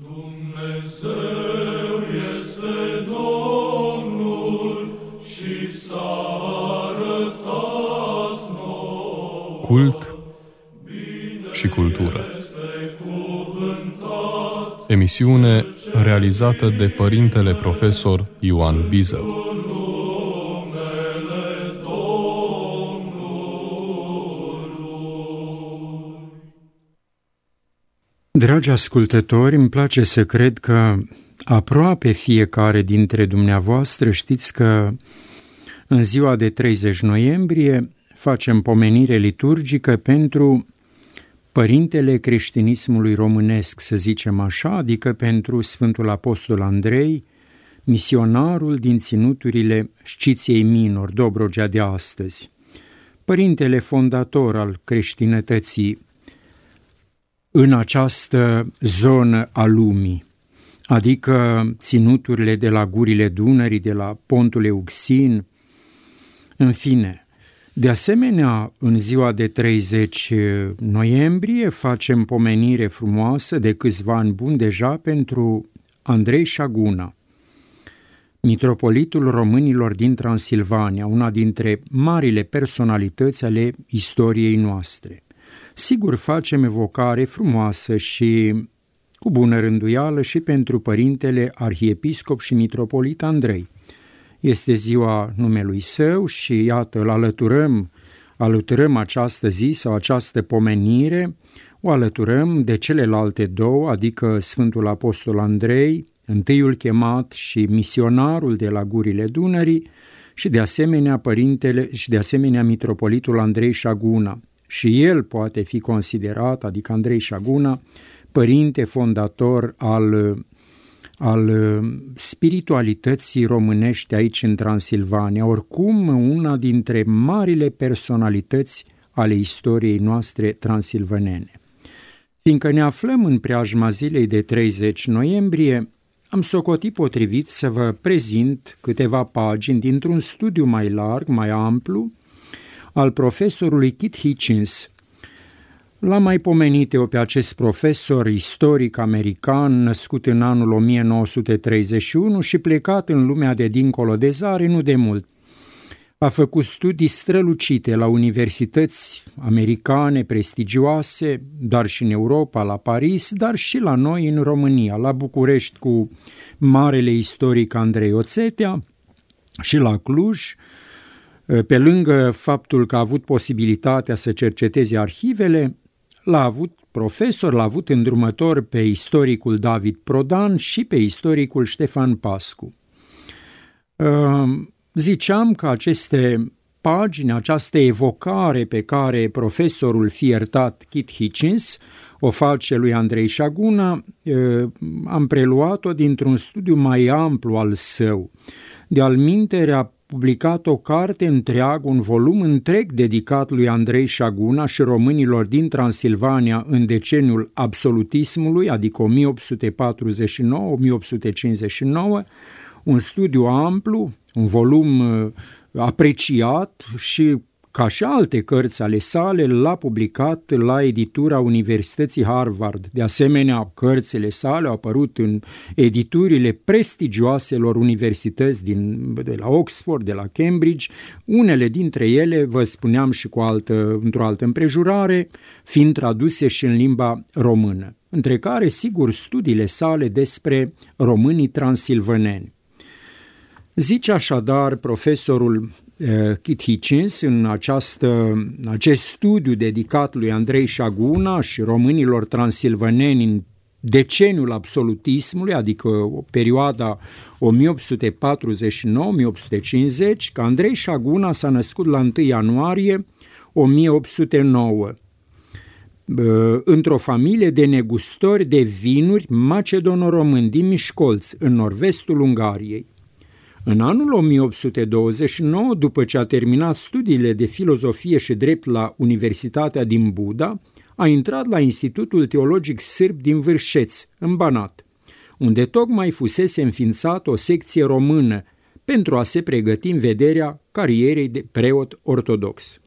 Dumnezeu este Domnul și s-a arătat nouă. Cult și cultură. Emisiune realizată de părintele profesor Ioan Bizău. Dragi ascultători, îmi place să cred că aproape fiecare dintre dumneavoastră știți că în ziua de 30 noiembrie facem pomenire liturgică pentru părintele creștinismului românesc, să zicem așa, adică pentru Sfântul Apostol Andrei, misionarul din ținuturile Sciției Minor, Dobrogea de astăzi, părintele fondator al creștinătății în această zonă a lumii, adică ținuturile de la gurile Dunării, de la pontul Euxin, în fine. De asemenea, în ziua de 30 noiembrie facem pomenire frumoasă de câțiva ani buni deja pentru Andrei Șaguna, mitropolitul românilor din Transilvania, una dintre marile personalități ale istoriei noastre – Sigur, facem evocare frumoasă și cu bună rânduială și pentru părintele arhiepiscop și mitropolit Andrei. Este ziua numelui său și iată, îl alăturăm, alăturăm această zi sau această pomenire, o alăturăm de celelalte două, adică Sfântul Apostol Andrei, întâiul chemat și misionarul de la gurile Dunării, și de asemenea părintele și de asemenea mitropolitul Andrei Șaguna, și el poate fi considerat, adică Andrei Șaguna, părinte fondator al, al spiritualității românești aici în Transilvania, oricum una dintre marile personalități ale istoriei noastre transilvanene. Fiindcă ne aflăm în preajma zilei de 30 noiembrie, am socotit potrivit să vă prezint câteva pagini dintr-un studiu mai larg, mai amplu, al profesorului Kit Hitchens. L-am mai pomenit eu pe acest profesor istoric american născut în anul 1931 și plecat în lumea de dincolo de zare nu de mult. A făcut studii strălucite la universități americane prestigioase, dar și în Europa, la Paris, dar și la noi în România, la București cu marele istoric Andrei Oțetea și la Cluj, pe lângă faptul că a avut posibilitatea să cerceteze arhivele, l-a avut profesor, l-a avut îndrumător pe istoricul David Prodan și pe istoricul Ștefan Pascu. Ziceam că aceste pagini, această evocare pe care profesorul fiertat Kit Hitchens o face lui Andrei Șaguna, am preluat-o dintr-un studiu mai amplu al său. De-al minterea publicat o carte întreagă, un volum întreg dedicat lui Andrei Șaguna și românilor din Transilvania în deceniul absolutismului, adică 1849-1859, un studiu amplu, un volum uh, apreciat și ca și alte cărți ale sale, l-a publicat la editura Universității Harvard. De asemenea, cărțile sale au apărut în editurile prestigioaselor universități din, de la Oxford, de la Cambridge, unele dintre ele, vă spuneam și cu altă, într-o altă împrejurare, fiind traduse și în limba română, între care, sigur, studiile sale despre românii transilvaneni. Zice așadar profesorul Eh, Kit Hitchens în această, acest studiu dedicat lui Andrei Șaguna și românilor transilvaneni în deceniul absolutismului, adică o perioada 1849-1850, că Andrei Șaguna s-a născut la 1 ianuarie 1809 eh, într-o familie de negustori de vinuri macedono-români din Mișcolț, în nord-vestul Ungariei. În anul 1829, după ce a terminat studiile de filozofie și drept la Universitatea din Buda, a intrat la Institutul Teologic Sârb din Vârșeț, în Banat, unde tocmai fusese înființată o secție română pentru a se pregăti în vederea carierei de preot ortodox.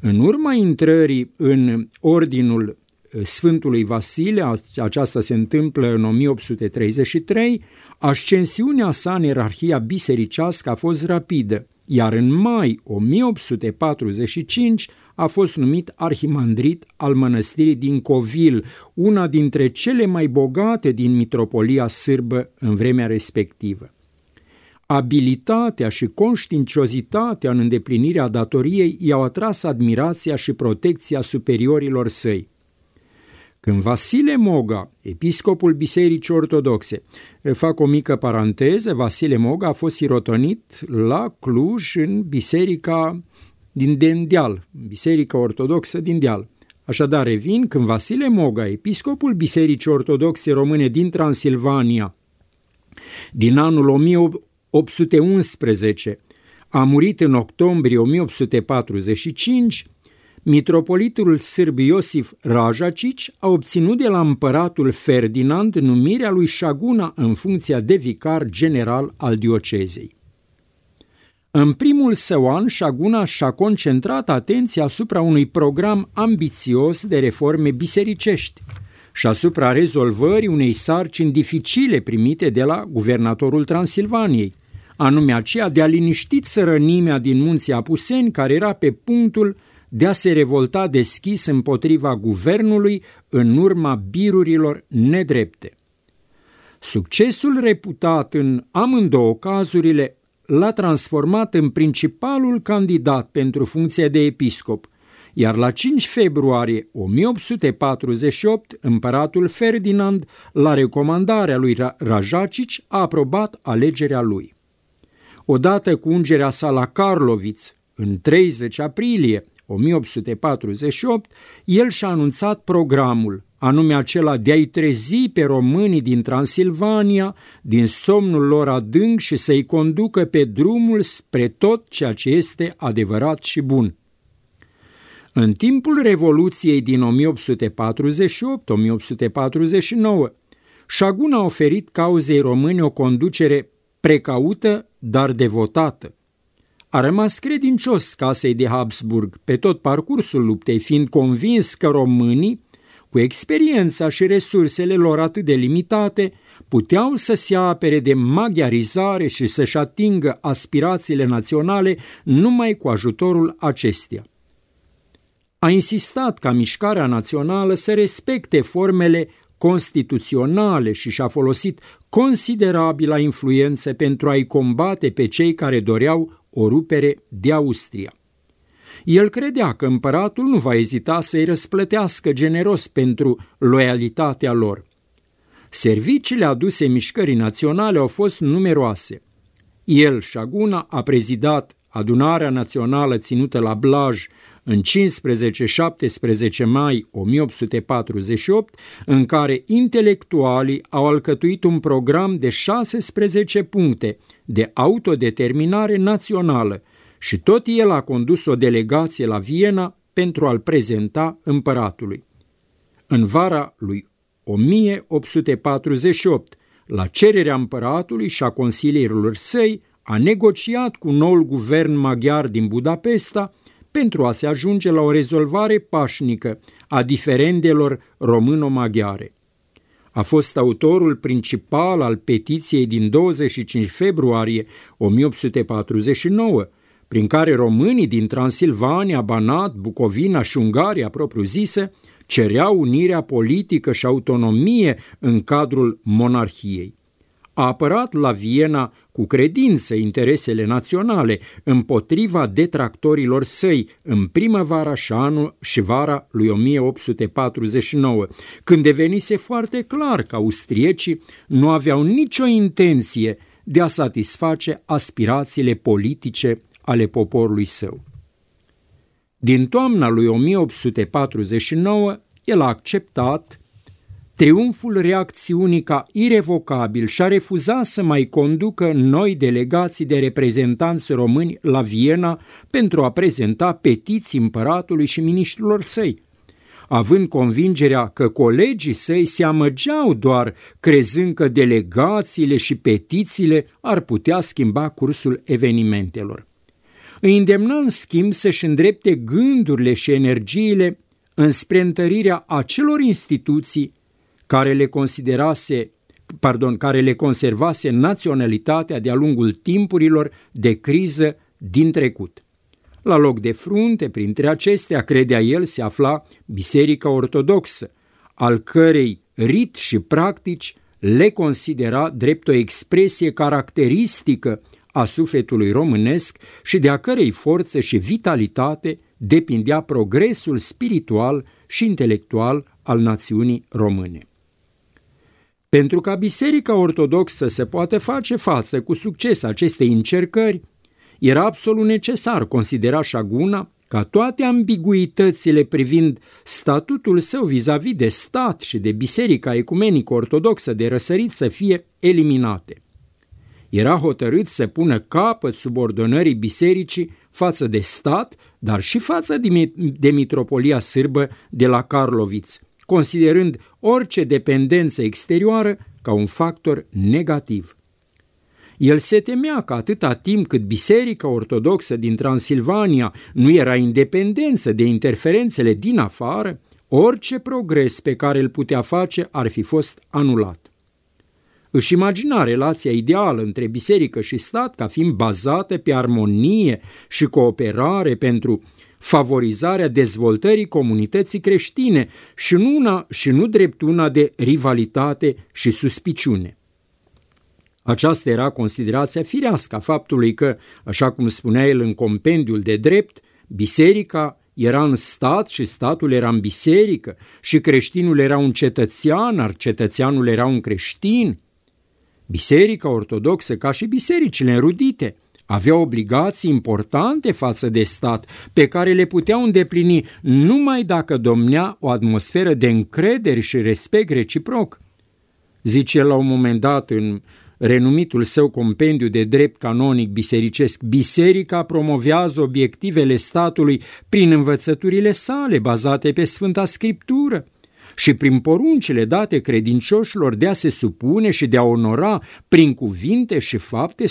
În urma intrării în ordinul Sfântului Vasile, aceasta se întâmplă în 1833, ascensiunea sa în ierarhia bisericească a fost rapidă, iar în mai 1845 a fost numit arhimandrit al mănăstirii din Covil, una dintre cele mai bogate din mitropolia sârbă în vremea respectivă. Abilitatea și conștiinciozitatea în îndeplinirea datoriei i-au atras admirația și protecția superiorilor săi. Când Vasile Moga, episcopul Bisericii Ortodoxe, fac o mică paranteză, Vasile Moga a fost sirotonit la Cluj în biserica din Dendeal, Biserica Ortodoxă din Deal. Așadar, revin când Vasile Moga, episcopul Bisericii Ortodoxe Române din Transilvania, din anul 1811, a murit în octombrie 1845, mitropolitul sârb Iosif Rajacici a obținut de la împăratul Ferdinand numirea lui Șaguna în funcția de vicar general al diocezei. În primul său an, Șaguna și-a concentrat atenția asupra unui program ambițios de reforme bisericești și asupra rezolvării unei sarcini dificile primite de la guvernatorul Transilvaniei, anume aceea de a liniști țărănimea din munții Apuseni, care era pe punctul de a se revolta deschis împotriva guvernului în urma birurilor nedrepte. Succesul reputat în amândouă cazurile l-a transformat în principalul candidat pentru funcția de episcop, iar la 5 februarie 1848 împăratul Ferdinand, la recomandarea lui Rajacici, a aprobat alegerea lui. Odată cu ungerea sa la Karloviț, în 30 aprilie 1848, el și-a anunțat programul, anume acela de a-i trezi pe românii din Transilvania, din somnul lor adânc și să-i conducă pe drumul spre tot ceea ce este adevărat și bun. În timpul Revoluției din 1848-1849, Șagun a oferit cauzei române o conducere precaută, dar devotată. A rămas credincios casei de Habsburg pe tot parcursul luptei, fiind convins că românii cu experiența și resursele lor atât de limitate, puteau să se apere de maghiarizare și să-și atingă aspirațiile naționale numai cu ajutorul acestea. A insistat ca mișcarea națională să respecte formele constituționale și și-a folosit considerabilă influență pentru a-i combate pe cei care doreau o rupere de Austria. El credea că împăratul nu va ezita să-i răsplătească generos pentru loialitatea lor. Serviciile aduse mișcării naționale au fost numeroase. El, Șaguna, a prezidat adunarea națională ținută la Blaj în 15-17 mai 1848, în care intelectualii au alcătuit un program de 16 puncte de autodeterminare națională, și tot el a condus o delegație la Viena pentru a-l prezenta împăratului. În vara lui 1848, la cererea împăratului și a consilierilor săi, a negociat cu noul guvern maghiar din Budapesta pentru a se ajunge la o rezolvare pașnică a diferendelor româno-maghiare. A fost autorul principal al petiției din 25 februarie 1849, prin care românii din Transilvania, Banat, Bucovina și Ungaria propriu-zise cereau unirea politică și autonomie în cadrul monarhiei. A apărat la Viena cu credință interesele naționale împotriva detractorilor săi în primăvara și anul și vara lui 1849, când devenise foarte clar că austriecii nu aveau nicio intenție de a satisface aspirațiile politice ale poporului său. Din toamna lui 1849, el a acceptat triumful reacțiunii ca irevocabil și a refuzat să mai conducă noi delegații de reprezentanți români la Viena pentru a prezenta petiții împăratului și miniștrilor săi, având convingerea că colegii săi se amăgeau doar crezând că delegațiile și petițiile ar putea schimba cursul evenimentelor. Îi îndemna în schimb să-și îndrepte gândurile și energiile înspre întărirea acelor instituții care le considerase pardon, care le conservase naționalitatea de-a lungul timpurilor de criză din trecut. La loc de frunte, printre acestea, credea el, se afla Biserica Ortodoxă, al cărei rit și practici le considera drept o expresie caracteristică a sufletului românesc și de a cărei forță și vitalitate depindea progresul spiritual și intelectual al națiunii române. Pentru ca Biserica Ortodoxă să poată face față cu succes acestei încercări, era absolut necesar, considera Șaguna, ca toate ambiguitățile privind statutul său vis-a-vis -vis de stat și de Biserica Ecumenică Ortodoxă de răsărit să fie eliminate. Era hotărât să pună capăt subordonării bisericii față de stat, dar și față de mitropolia sârbă de la Karloviț, considerând orice dependență exterioară ca un factor negativ. El se temea că atâta timp cât Biserica Ortodoxă din Transilvania nu era independență de interferențele din afară, orice progres pe care îl putea face ar fi fost anulat. Își imagina relația ideală între biserică și stat ca fiind bazată pe armonie și cooperare pentru favorizarea dezvoltării comunității creștine și nu, una, și nu drept una de rivalitate și suspiciune. Aceasta era considerația firească a faptului că, așa cum spunea el în compendiul de drept, biserica era în stat și statul era în biserică și creștinul era un cetățean, ar cetățeanul era un creștin. Biserica ortodoxă, ca și bisericile înrudite, avea obligații importante față de stat, pe care le puteau îndeplini numai dacă domnea o atmosferă de încredere și respect reciproc. Zice la un moment dat în renumitul său compendiu de drept canonic bisericesc, biserica promovează obiectivele statului prin învățăturile sale bazate pe Sfânta Scriptură și prin poruncile date credincioșilor de a se supune și de a onora prin cuvinte și fapte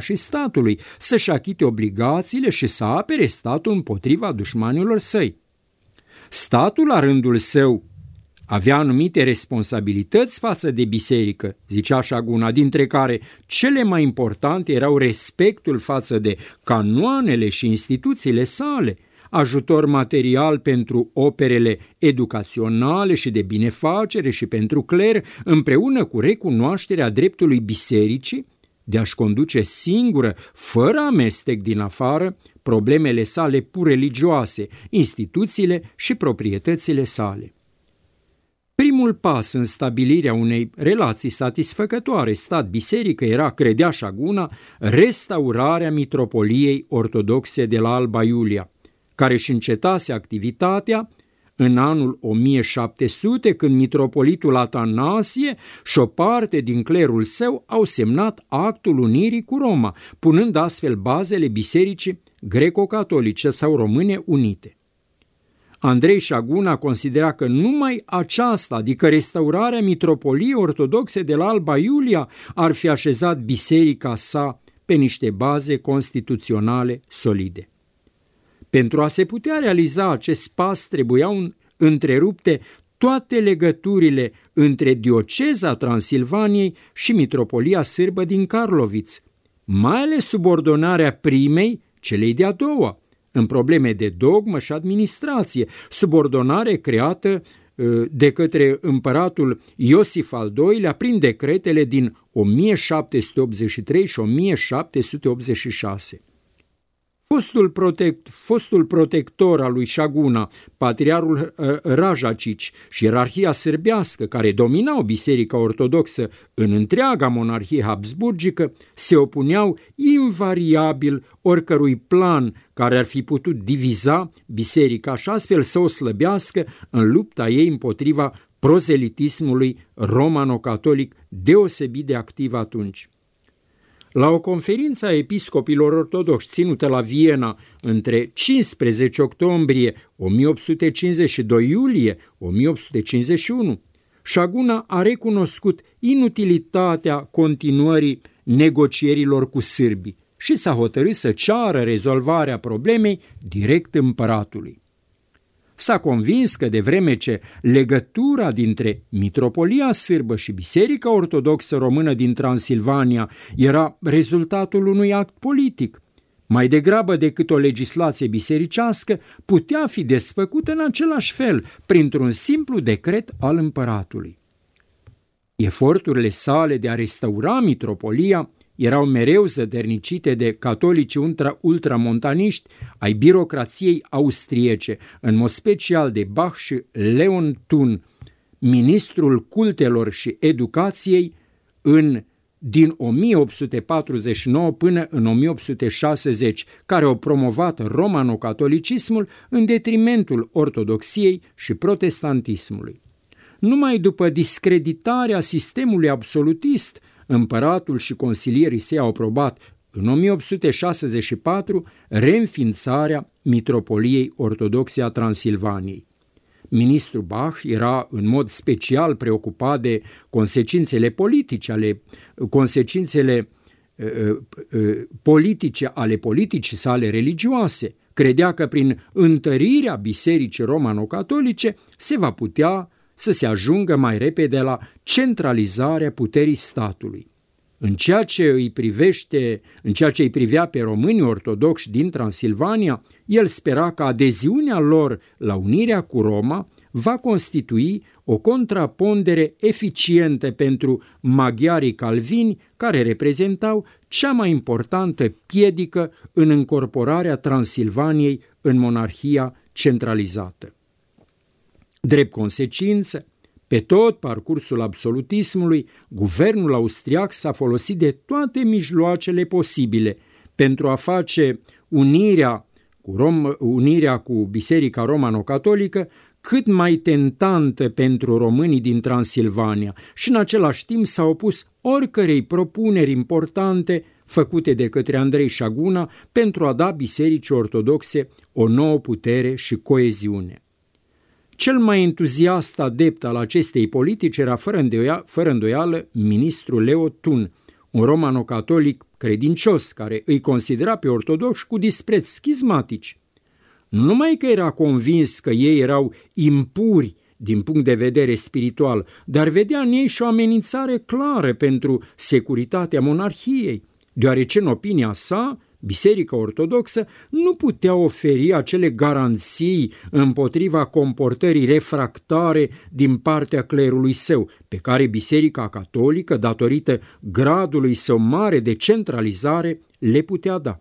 și statului, să-și achite obligațiile și să apere statul împotriva dușmanilor săi. Statul, la rândul său, avea anumite responsabilități față de biserică, zicea Șaguna, dintre care cele mai importante erau respectul față de canoanele și instituțiile sale, ajutor material pentru operele educaționale și de binefacere și pentru cler, împreună cu recunoașterea dreptului bisericii de a-și conduce singură, fără amestec din afară, problemele sale pur religioase, instituțiile și proprietățile sale. Primul pas în stabilirea unei relații satisfăcătoare stat-biserică era, credea Șaguna, restaurarea mitropoliei ortodoxe de la Alba Iulia, care își încetase activitatea în anul 1700, când mitropolitul Atanasie și o parte din clerul său au semnat actul unirii cu Roma, punând astfel bazele bisericii greco-catolice sau române unite. Andrei Șaguna considera că numai aceasta, adică restaurarea mitropoliei ortodoxe de la Alba Iulia, ar fi așezat biserica sa pe niște baze constituționale solide. Pentru a se putea realiza acest pas trebuiau întrerupte toate legăturile între dioceza Transilvaniei și mitropolia sârbă din Karloviț, mai ales subordonarea primei celei de-a doua, în probleme de dogmă și administrație, subordonare creată ă, de către împăratul Iosif al II-lea prin decretele din 1783 și 1786. Fostul, protect, fostul protector al lui Șaguna, patriarul uh, Rajacici și ierarhia sârbească care dominau Biserica Ortodoxă în întreaga monarhie habsburgică, se opuneau invariabil oricărui plan care ar fi putut diviza biserica și astfel să o slăbească în lupta ei împotriva prozelitismului romano-catolic deosebit de activ atunci. La o conferință a episcopilor ortodoxi ținută la Viena între 15 octombrie 1850 și 2 iulie 1851, Șaguna a recunoscut inutilitatea continuării negocierilor cu sârbii și s-a hotărât să ceară rezolvarea problemei direct împăratului. S-a convins că de vreme ce legătura dintre Mitropolia Sârbă și Biserica Ortodoxă Română din Transilvania era rezultatul unui act politic, mai degrabă decât o legislație bisericească, putea fi desfăcută în același fel, printr-un simplu decret al împăratului. Eforturile sale de a restaura mitropolia erau mereu zădărnicite de catolici ultra, ultramontaniști ai birocrației austriece, în mod special de Bach și Leon Thun, ministrul cultelor și educației în din 1849 până în 1860, care au promovat romano-catolicismul în detrimentul ortodoxiei și protestantismului. Numai după discreditarea sistemului absolutist, împăratul și consilierii săi au aprobat în 1864 reînființarea Mitropoliei Ortodoxe a Transilvaniei. Ministrul Bach era în mod special preocupat de consecințele politice ale consecințele uh, uh, uh, politice ale politicii sale religioase. Credea că prin întărirea bisericii romano-catolice se va putea să se ajungă mai repede la centralizarea puterii statului. În ceea ce îi privește, în ceea ce îi privea pe românii ortodoxi din Transilvania, el spera că adeziunea lor la unirea cu Roma va constitui o contrapondere eficientă pentru maghiarii calvini care reprezentau cea mai importantă piedică în încorporarea Transilvaniei în monarhia centralizată. Drept consecință, pe tot parcursul absolutismului, guvernul austriac s-a folosit de toate mijloacele posibile pentru a face unirea cu, Rom, unirea cu Biserica Romano-Catolică cât mai tentantă pentru românii din Transilvania și în același timp s-a opus oricărei propuneri importante făcute de către Andrei Șaguna pentru a da bisericii ortodoxe o nouă putere și coeziune. Cel mai entuziast adept al acestei politici era fără îndoială, fără îndoială ministrul Leo Tun, un romano-catolic credincios care îi considera pe ortodoxi cu dispreț schizmatici. Nu numai că era convins că ei erau impuri din punct de vedere spiritual, dar vedea în ei și o amenințare clară pentru securitatea monarhiei, deoarece în opinia sa Biserica Ortodoxă nu putea oferi acele garanții împotriva comportării refractare din partea clerului său, pe care Biserica Catolică, datorită gradului său mare de centralizare, le putea da.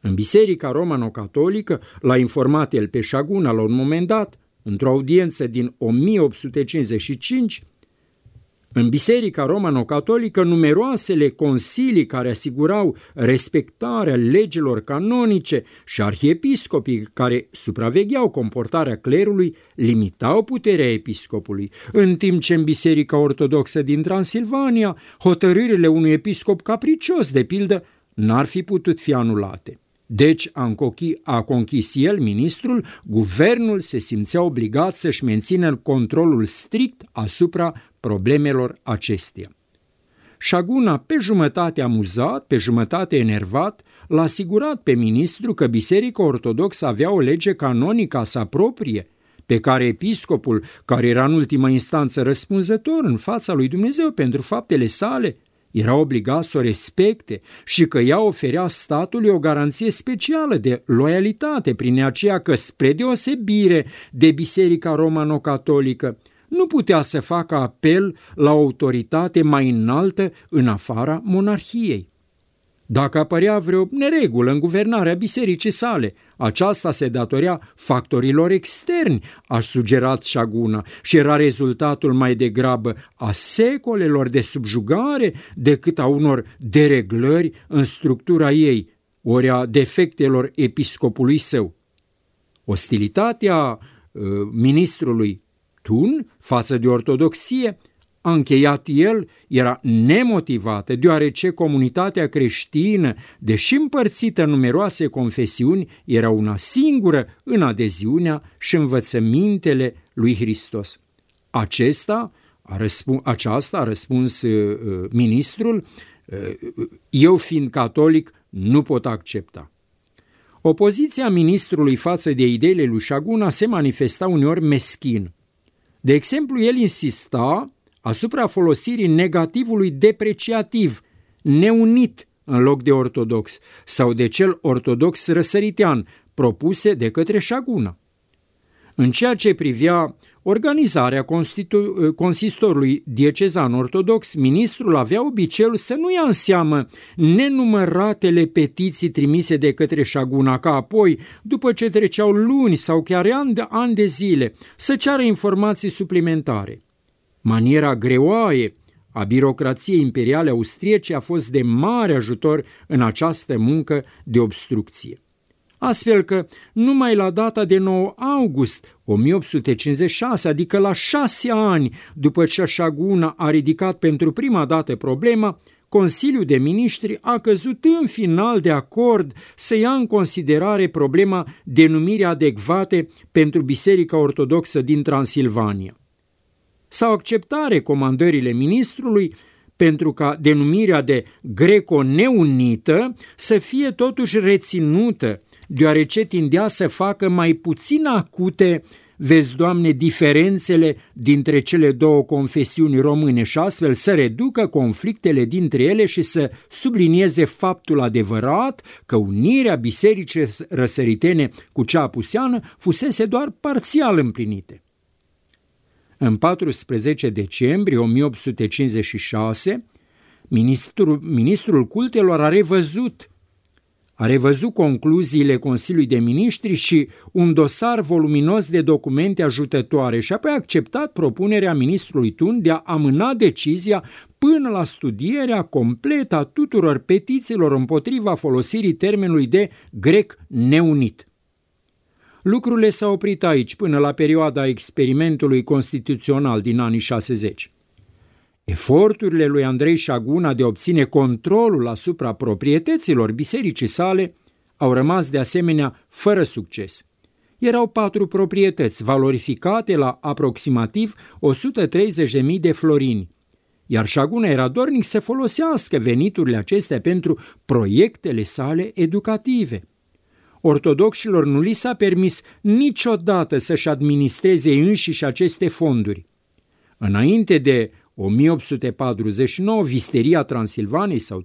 În Biserica Romano-Catolică, l-a informat el pe Șaguna la un moment dat, într-o audiență din 1855, în Biserica Romano-Catolică, numeroasele consilii care asigurau respectarea legilor canonice și arhiepiscopii care supravegheau comportarea clerului limitau puterea episcopului, în timp ce în Biserica Ortodoxă din Transilvania, hotărârile unui episcop capricios, de pildă, n-ar fi putut fi anulate. Deci a, a conchis el, ministrul, guvernul se simțea obligat să-și mențină controlul strict asupra problemelor acesteia. Șaguna, pe jumătate amuzat, pe jumătate enervat, l-a asigurat pe ministru că Biserica Ortodoxă avea o lege canonică a sa proprie, pe care episcopul, care era în ultimă instanță răspunzător în fața lui Dumnezeu pentru faptele sale, era obligat să o respecte și că ea oferea statului o garanție specială de loialitate prin aceea că, spre deosebire de Biserica Romano-Catolică, nu putea să facă apel la autoritate mai înaltă în afara monarhiei. Dacă apărea vreo neregulă în guvernarea bisericii sale, aceasta se datorea factorilor externi, aș sugerat Șaguna, și era rezultatul mai degrabă a secolelor de subjugare decât a unor dereglări în structura ei, ori a defectelor episcopului său. Ostilitatea uh, ministrului Tun față de ortodoxie a încheiat el, era nemotivată, deoarece comunitatea creștină, deși împărțită în numeroase confesiuni, era una singură în adeziunea și învățămintele lui Hristos. Acesta a răspuns, aceasta a răspuns uh, uh, ministrul, uh, eu fiind catolic nu pot accepta. Opoziția ministrului față de ideile lui Șaguna se manifesta uneori meschin. De exemplu, el insista asupra folosirii negativului depreciativ, neunit în loc de ortodox, sau de cel ortodox răsăritean, propuse de către Șaguna. În ceea ce privea organizarea consistorului diecezan ortodox, ministrul avea obiceiul să nu ia în seamă nenumăratele petiții trimise de către Șaguna, ca apoi, după ce treceau luni sau chiar ani de, ani de zile, să ceară informații suplimentare. Maniera greoaie a birocrației imperiale austriece a fost de mare ajutor în această muncă de obstrucție astfel că numai la data de 9 august 1856, adică la șase ani după ce Șaguna a ridicat pentru prima dată problema, Consiliul de Ministri a căzut în final de acord să ia în considerare problema denumirii adecvate pentru Biserica Ortodoxă din Transilvania. S-au acceptat recomandările ministrului pentru ca denumirea de greco-neunită să fie totuși reținută deoarece tindea să facă mai puțin acute vezi, Doamne, diferențele dintre cele două confesiuni române și astfel să reducă conflictele dintre ele și să sublinieze faptul adevărat că unirea bisericii răsăritene cu cea apuseană fusese doar parțial împlinite. În 14 decembrie 1856, ministrul, ministrul cultelor a revăzut a revăzut concluziile Consiliului de Ministri și un dosar voluminos de documente ajutătoare și apoi a acceptat propunerea ministrului Tun de a amâna decizia până la studierea completă a tuturor petițiilor împotriva folosirii termenului de grec neunit. Lucrurile s-au oprit aici până la perioada experimentului constituțional din anii 60. Eforturile lui Andrei Șaguna de a obține controlul asupra proprietăților bisericii sale au rămas de asemenea fără succes. Erau patru proprietăți valorificate la aproximativ 130.000 de florini, iar Șaguna era dornic să folosească veniturile acestea pentru proiectele sale educative. Ortodoxilor nu li s-a permis niciodată să-și administreze înșiși aceste fonduri. Înainte de 1849, Visteria Transilvanei sau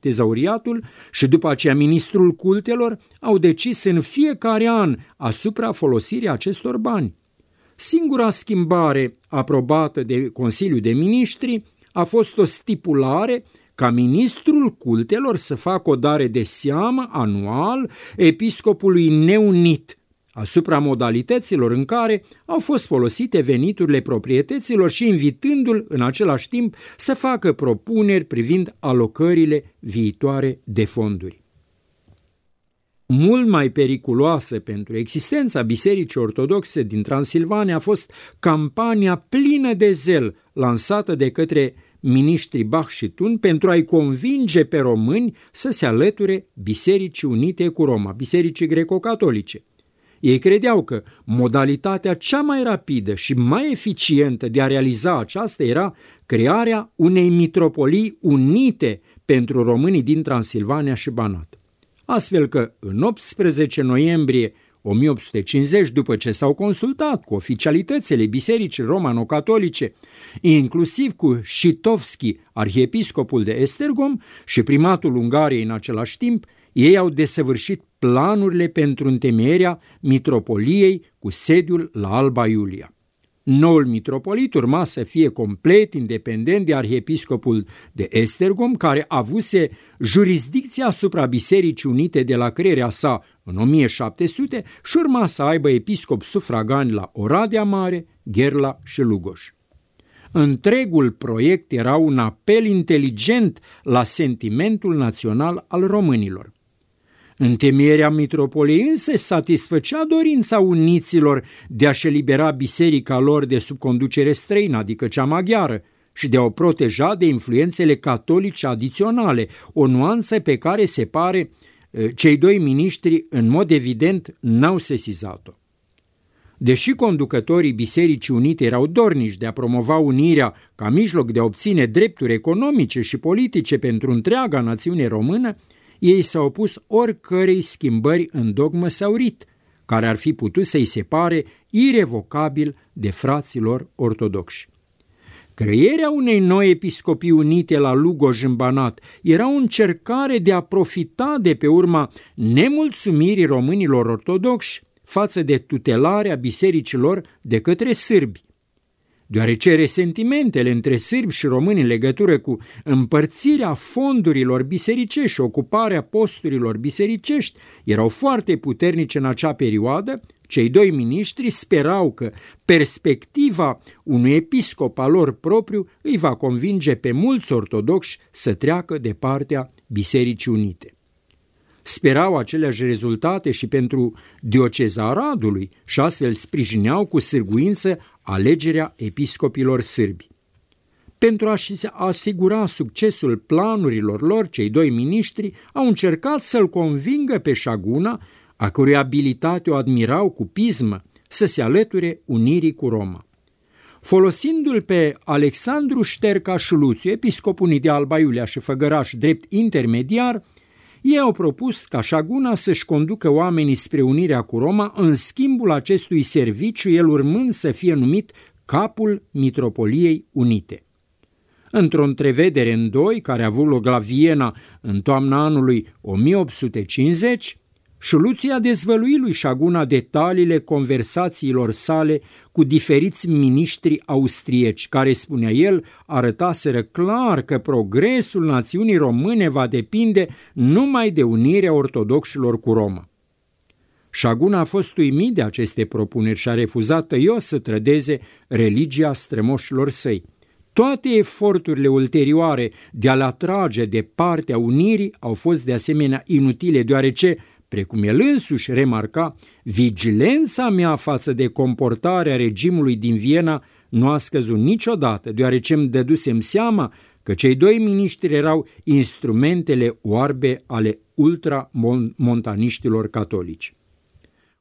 tezauriatul și după aceea ministrul cultelor au decis în fiecare an asupra folosirii acestor bani. Singura schimbare aprobată de Consiliul de Ministri a fost o stipulare ca ministrul cultelor să facă o dare de seamă anual episcopului neunit asupra modalităților în care au fost folosite veniturile proprietăților și invitându-l în același timp să facă propuneri privind alocările viitoare de fonduri. Mult mai periculoasă pentru existența Bisericii Ortodoxe din Transilvania a fost campania plină de zel lansată de către miniștrii Bach și Tun pentru a-i convinge pe români să se alăture Bisericii Unite cu Roma, Bisericii Greco-Catolice – ei credeau că modalitatea cea mai rapidă și mai eficientă de a realiza aceasta era crearea unei mitropolii unite pentru românii din Transilvania și Banat. Astfel că în 18 noiembrie 1850, după ce s-au consultat cu oficialitățile bisericii romano-catolice, inclusiv cu Șitovski, arhiepiscopul de Estergom și primatul Ungariei în același timp, ei au desăvârșit planurile pentru întemeierea mitropoliei cu sediul la Alba Iulia. Noul mitropolit urma să fie complet independent de arhiepiscopul de Estergom, care avuse jurisdicția asupra Bisericii Unite de la crearea sa în 1700 și urma să aibă episcop sufragani la Oradea Mare, Gherla și Lugoș. Întregul proiect era un apel inteligent la sentimentul național al românilor. Întemierea mitropoliei însă satisfăcea dorința uniților de a-și elibera biserica lor de sub conducere străină, adică cea maghiară, și de a o proteja de influențele catolice adiționale, o nuanță pe care se pare cei doi miniștri în mod evident n-au sesizat-o. Deși conducătorii Bisericii Unite erau dornici de a promova unirea ca mijloc de a obține drepturi economice și politice pentru întreaga națiune română, Ei s-au opus oricărei schimbări în dogmă sau rit, care ar fi putut să-i separe irevocabil de fraților ortodoxi. Creierea unei noi episcopii unite la Lugoj în Banat era o încercare de a profita de pe urma nemulțumirii românilor ortodoxi față de tutelarea bisericilor de către sârbi, deoarece resentimentele între sârbi și români în legătură cu împărțirea fondurilor bisericești și ocuparea posturilor bisericești erau foarte puternice în acea perioadă, cei doi miniștri sperau că perspectiva unui episcop al lor propriu îi va convinge pe mulți ortodoxi să treacă de partea Bisericii Unite. Sperau aceleași rezultate și pentru dioceza Aradului și astfel sprijineau cu sârguință alegerea episcopilor sârbi. Pentru a-și asigura succesul planurilor lor, cei doi miniștri au încercat să-l convingă pe Șaguna, a cărui abilitate o admirau cu pismă, să se alăture unirii cu Roma. Folosindu-l pe Alexandru Șterca Șuluțiu, episcopul de Alba Iulia și Făgăraș drept intermediar, ei au propus ca Șaguna să-și conducă oamenii spre unirea cu Roma în schimbul acestui serviciu, el urmând să fie numit capul Mitropoliei Unite. Într-o întrevedere în doi, care a avut loc la Viena în toamna anului 1850, Șuluții a dezvăluit lui Șaguna detaliile conversațiilor sale cu diferiți miniștri austrieci, care, spunea el, arătaseră clar că progresul națiunii române va depinde numai de unirea ortodoxilor cu Roma. Șaguna a fost uimit de aceste propuneri și a refuzat tăios să trădeze religia strămoșilor săi. Toate eforturile ulterioare de a-l atrage de partea unirii au fost de asemenea inutile, deoarece Precum el însuși remarca, vigilența mea față de comportarea regimului din Viena nu a scăzut niciodată, deoarece îmi dădusem seama că cei doi miniștri erau instrumentele oarbe ale ultramontaniștilor catolici.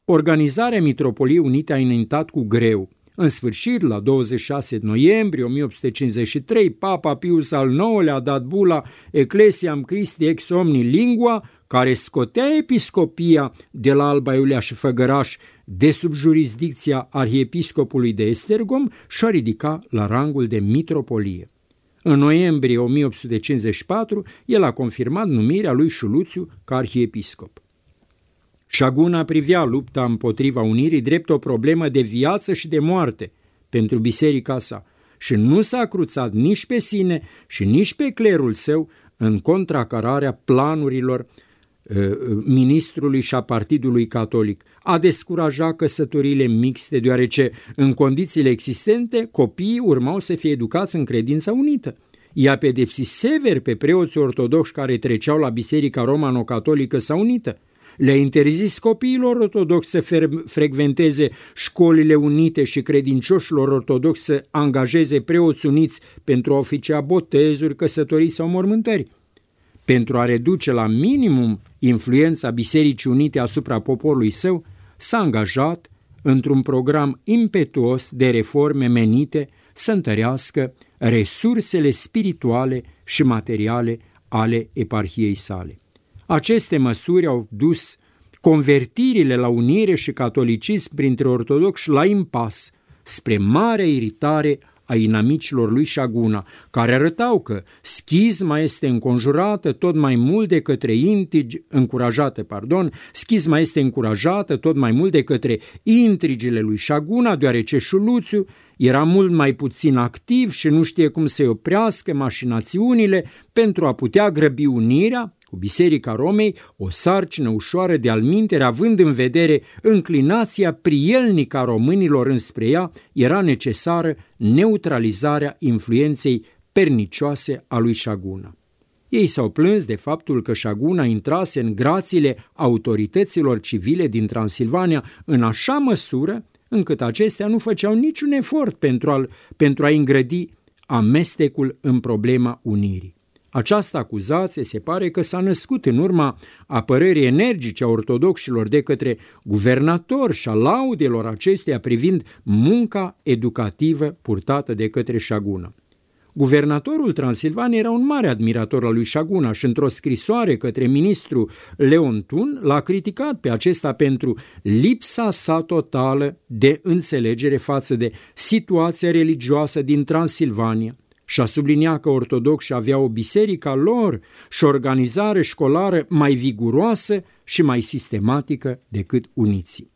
Organizarea Mitropoliei Unite a înaintat cu greu. În sfârșit, la 26 noiembrie 1853, Papa Pius al IX-lea a dat bula Ecclesiam Christi ex omni lingua, care scotea episcopia de la Alba Iulia și Făgăraș de sub jurisdicția arhiepiscopului de Estergom și a ridica la rangul de mitropolie. În noiembrie 1854, el a confirmat numirea lui Șuluțiu ca arhiepiscop. Șaguna privea lupta împotriva unirii drept o problemă de viață și de moarte pentru biserica sa și nu s-a cruțat nici pe sine și nici pe clerul său în contracararea planurilor Uh, ministrului și a Partidului Catolic, a descurajat căsătorile mixte, deoarece în condițiile existente copiii urmau să fie educați în credința unită. I-a pedepsit sever pe preoții ortodoxi care treceau la Biserica Romano-Catolică sau unită. Le-a interzis copiilor ortodoxi să frecventeze școlile unite și credincioșilor ortodoxi să angajeze preoți uniți pentru a oficia botezuri, căsătorii sau mormântări. Pentru a reduce la minimum influența Bisericii Unite asupra poporului său, s-a angajat într-un program impetuos de reforme menite să întărească resursele spirituale și materiale ale eparhiei sale. Aceste măsuri au dus convertirile la unire și catolicism printre ortodoxi la impas, spre mare iritare a inamicilor lui Șaguna, care arătau că schizma este înconjurată tot mai mult de către intrigi, încurajată, pardon, schizma este încurajată tot mai mult de către intrigile lui Șaguna, deoarece Șuluțiu era mult mai puțin activ și nu știe cum să oprească mașinațiunile pentru a putea grăbi unirea, cu Biserica Romei o sarcină ușoară de almintere, având în vedere înclinația prielnică a românilor înspre ea, era necesară neutralizarea influenței pernicioase a lui Șaguna. Ei s-au plâns de faptul că Șaguna intrase în grațiile autorităților civile din Transilvania în așa măsură încât acestea nu făceau niciun efort pentru a, pentru a îngrădi amestecul în problema unirii. Această acuzație se pare că s-a născut în urma apărării energice a ortodoxilor de către guvernator și a laudelor acesteia privind munca educativă purtată de către Șagună. Guvernatorul Transilvaniei era un mare admirator al lui Șaguna și într-o scrisoare către ministru Leon Tun l-a criticat pe acesta pentru lipsa sa totală de înțelegere față de situația religioasă din Transilvania și a subliniat că ortodoxi aveau o biserică lor și o organizare școlară mai viguroasă și mai sistematică decât uniții.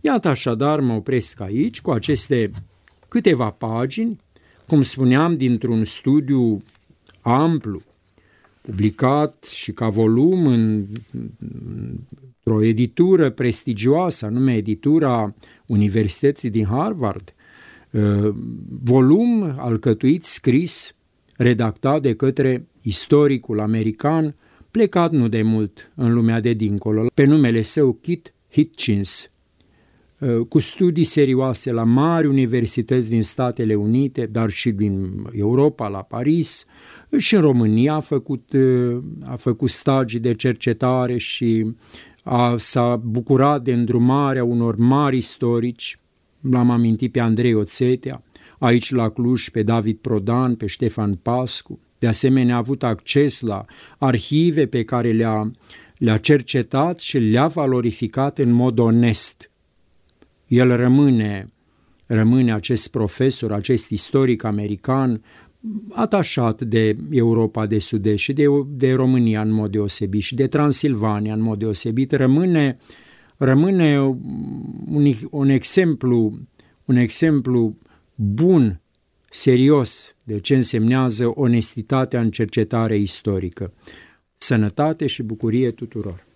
Iată așadar, mă opresc aici cu aceste câteva pagini, cum spuneam, dintr-un studiu amplu, publicat și ca volum în, într-o editură prestigioasă, anume editura Universității din Harvard, uh, volum alcătuit, scris, redactat de către istoricul american, plecat nu de mult în lumea de dincolo, pe numele său Kit Hitchens, Uh, cu studii serioase la mari universități din Statele Unite, dar și din Europa, la Paris, și în România a făcut, uh, a făcut stagii de cercetare și a, s-a bucurat de îndrumarea unor mari istorici, l-am amintit pe Andrei Oțetea, aici la Cluj pe David Prodan, pe Ștefan Pascu, de asemenea a avut acces la arhive pe care le-a, le-a cercetat și le-a valorificat în mod onest – el rămâne, rămâne acest profesor, acest istoric american, atașat de Europa de Sud-Est și de, de România în mod deosebit și de Transilvania în mod deosebit, rămâne, rămâne un, un, exemplu, un exemplu bun, serios de ce însemnează onestitatea în cercetare istorică. Sănătate și bucurie tuturor!